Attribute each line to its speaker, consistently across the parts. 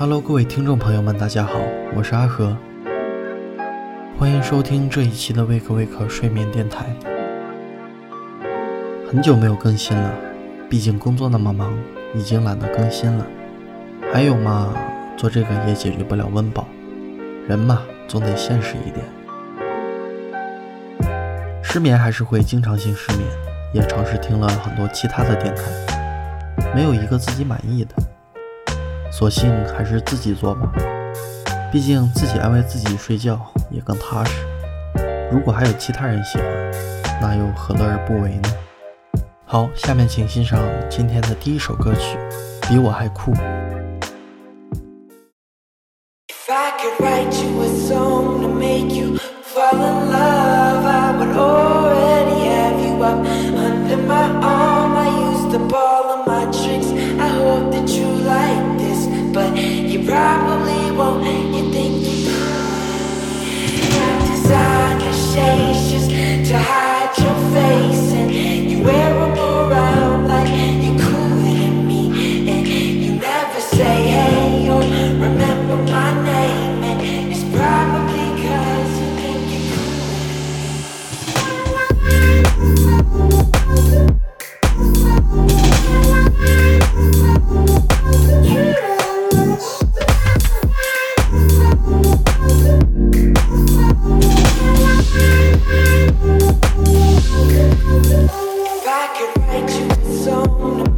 Speaker 1: Hello，各位听众朋友们，大家好，我是阿和，欢迎收听这一期的 Wake Wake 睡眠电台。很久没有更新了，毕竟工作那么忙，已经懒得更新了。还有嘛，做这个也解决不了温饱，人嘛，总得现实一点。失眠还是会经常性失眠，也尝试听了很多其他的电台，没有一个自己满意的。索性还是自己做吧，毕竟自己安慰自己睡觉也更踏实。如果还有其他人喜欢，那又何乐而不为呢？好，下面请欣赏今天的第一首歌曲，《比我还酷》。you so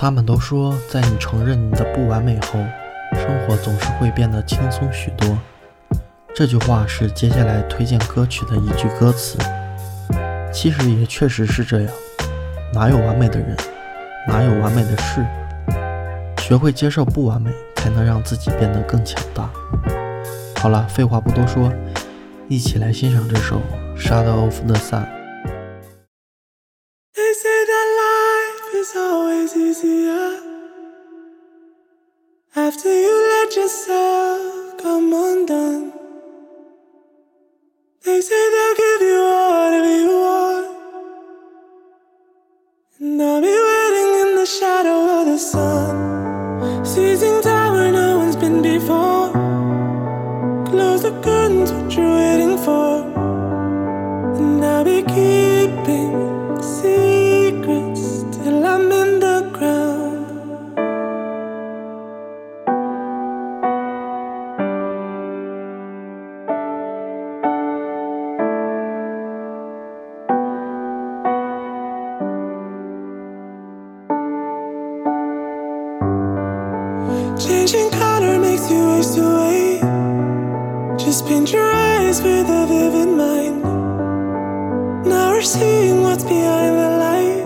Speaker 1: 他们都说，在你承认你的不完美后，生活总是会变得轻松许多。这句话是接下来推荐歌曲的一句歌词。其实也确实是这样，哪有完美的人，哪有完美的事？学会接受不完美，才能让自己变得更强大。好了，废话不多说，一起来欣赏这首《Shadow of the Sun》。Easier after you let yourself come undone. They say they'll give you whatever you want, and I'll be waiting in the shadow of the sun, seizing time where no one's been before. Close the curtains, what you're waiting for,
Speaker 2: Changing color makes you waste away. Just paint your eyes with a vivid mind. Now we're seeing what's behind the light.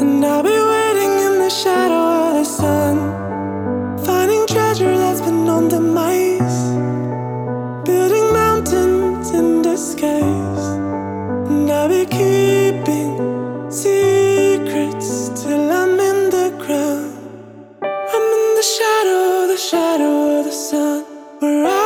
Speaker 2: And I'll be waiting in the shadow of the sun. Finding treasure that's been on demise. Building mountains in disguise. We're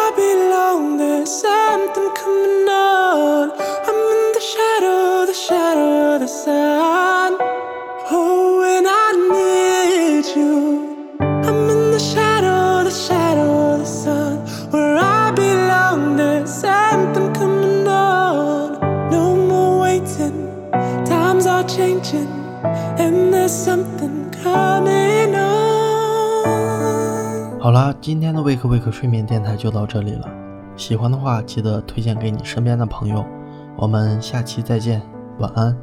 Speaker 1: 好啦，今天的微课微课睡眠电台就到这里了。喜欢的话，记得推荐给你身边的朋友。我们下期再见，晚安。